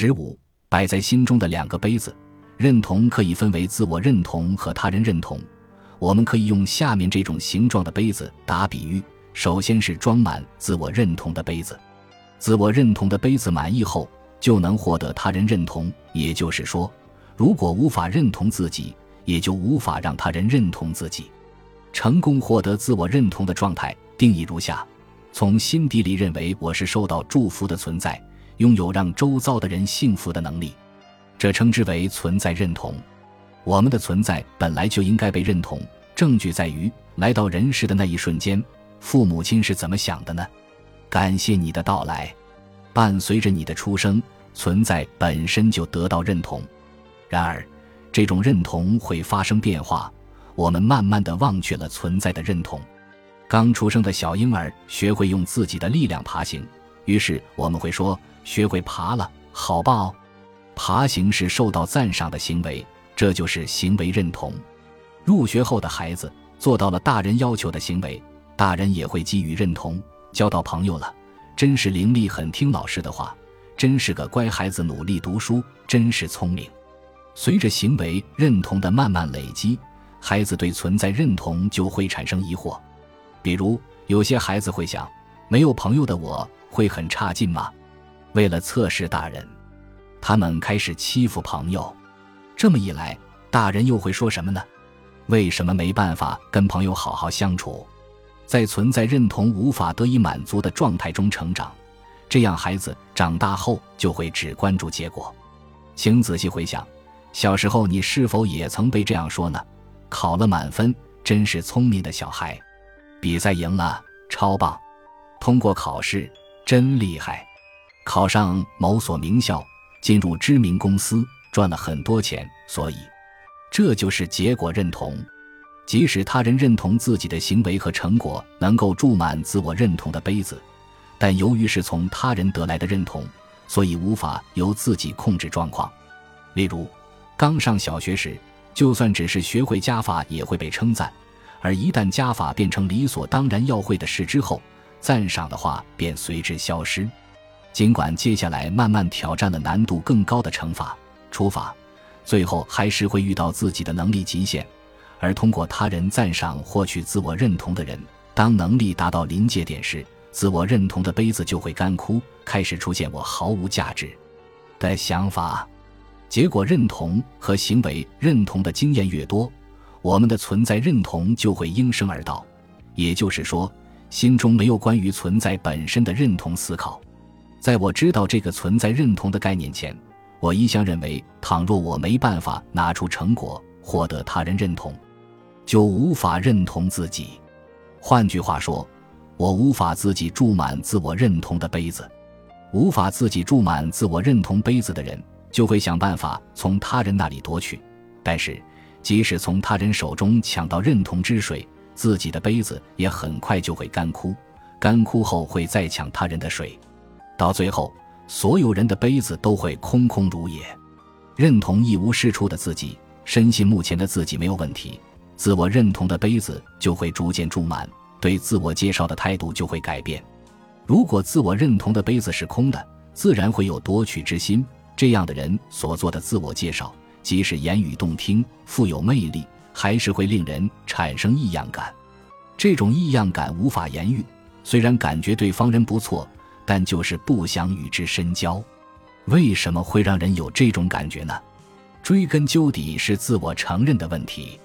十五，摆在心中的两个杯子，认同可以分为自我认同和他人认同。我们可以用下面这种形状的杯子打比喻：首先是装满自我认同的杯子，自我认同的杯子满意后，就能获得他人认同。也就是说，如果无法认同自己，也就无法让他人认同自己。成功获得自我认同的状态定义如下：从心底里认为我是受到祝福的存在，拥有让周遭的人幸福的能力，这称之为存在认同。我们的存在本来就应该被认同。证据在于，来到人世的那一瞬间，父母亲是怎么想的呢？感谢你的到来，伴随着你的出生，存在本身就得到认同。然而，这种认同会发生变化。我们慢慢的忘却了存在的认同。刚出生的小婴儿学会用自己的力量爬行，于是我们会说：“学会爬了，好棒！”爬行是受到赞赏的行为，这就是行为认同。入学后的孩子做到了大人要求的行为，大人也会给予认同。交到朋友了，真是伶俐，很听老师的话，真是个乖孩子，努力读书，真是聪明。随着行为认同的慢慢累积。孩子对存在认同就会产生疑惑，比如有些孩子会想：没有朋友的我会很差劲吗？为了测试大人，他们开始欺负朋友。这么一来，大人又会说什么呢？为什么没办法跟朋友好好相处？在存在认同无法得以满足的状态中成长，这样孩子长大后就会只关注结果。请仔细回想，小时候你是否也曾被这样说呢？考了满分，真是聪明的小孩；比赛赢了，超棒；通过考试，真厉害；考上某所名校，进入知名公司，赚了很多钱。所以，这就是结果认同。即使他人认同自己的行为和成果能够注满自我认同的杯子，但由于是从他人得来的认同，所以无法由自己控制状况。例如，刚上小学时。就算只是学会加法，也会被称赞；而一旦加法变成理所当然要会的事之后，赞赏的话便随之消失。尽管接下来慢慢挑战了难度更高的乘法、除法，最后还是会遇到自己的能力极限。而通过他人赞赏获取自我认同的人，当能力达到临界点时，自我认同的杯子就会干枯，开始出现“我毫无价值”的想法。结果认同和行为认同的经验越多，我们的存在认同就会应声而到。也就是说，心中没有关于存在本身的认同思考。在我知道这个存在认同的概念前，我一向认为，倘若我没办法拿出成果获得他人认同，就无法认同自己。换句话说，我无法自己注满自我认同的杯子。无法自己注满自我认同杯子的人。就会想办法从他人那里夺取，但是即使从他人手中抢到认同之水，自己的杯子也很快就会干枯。干枯后会再抢他人的水，到最后，所有人的杯子都会空空如也。认同一无是处的自己，深信目前的自己没有问题，自我认同的杯子就会逐渐注满，对自我介绍的态度就会改变。如果自我认同的杯子是空的，自然会有夺取之心。这样的人所做的自我介绍，即使言语动听、富有魅力，还是会令人产生异样感。这种异样感无法言喻，虽然感觉对方人不错，但就是不想与之深交。为什么会让人有这种感觉呢？追根究底是自我承认的问题。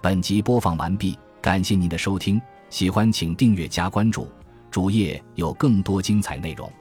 本集播放完毕，感谢您的收听，喜欢请订阅加关注，主页有更多精彩内容。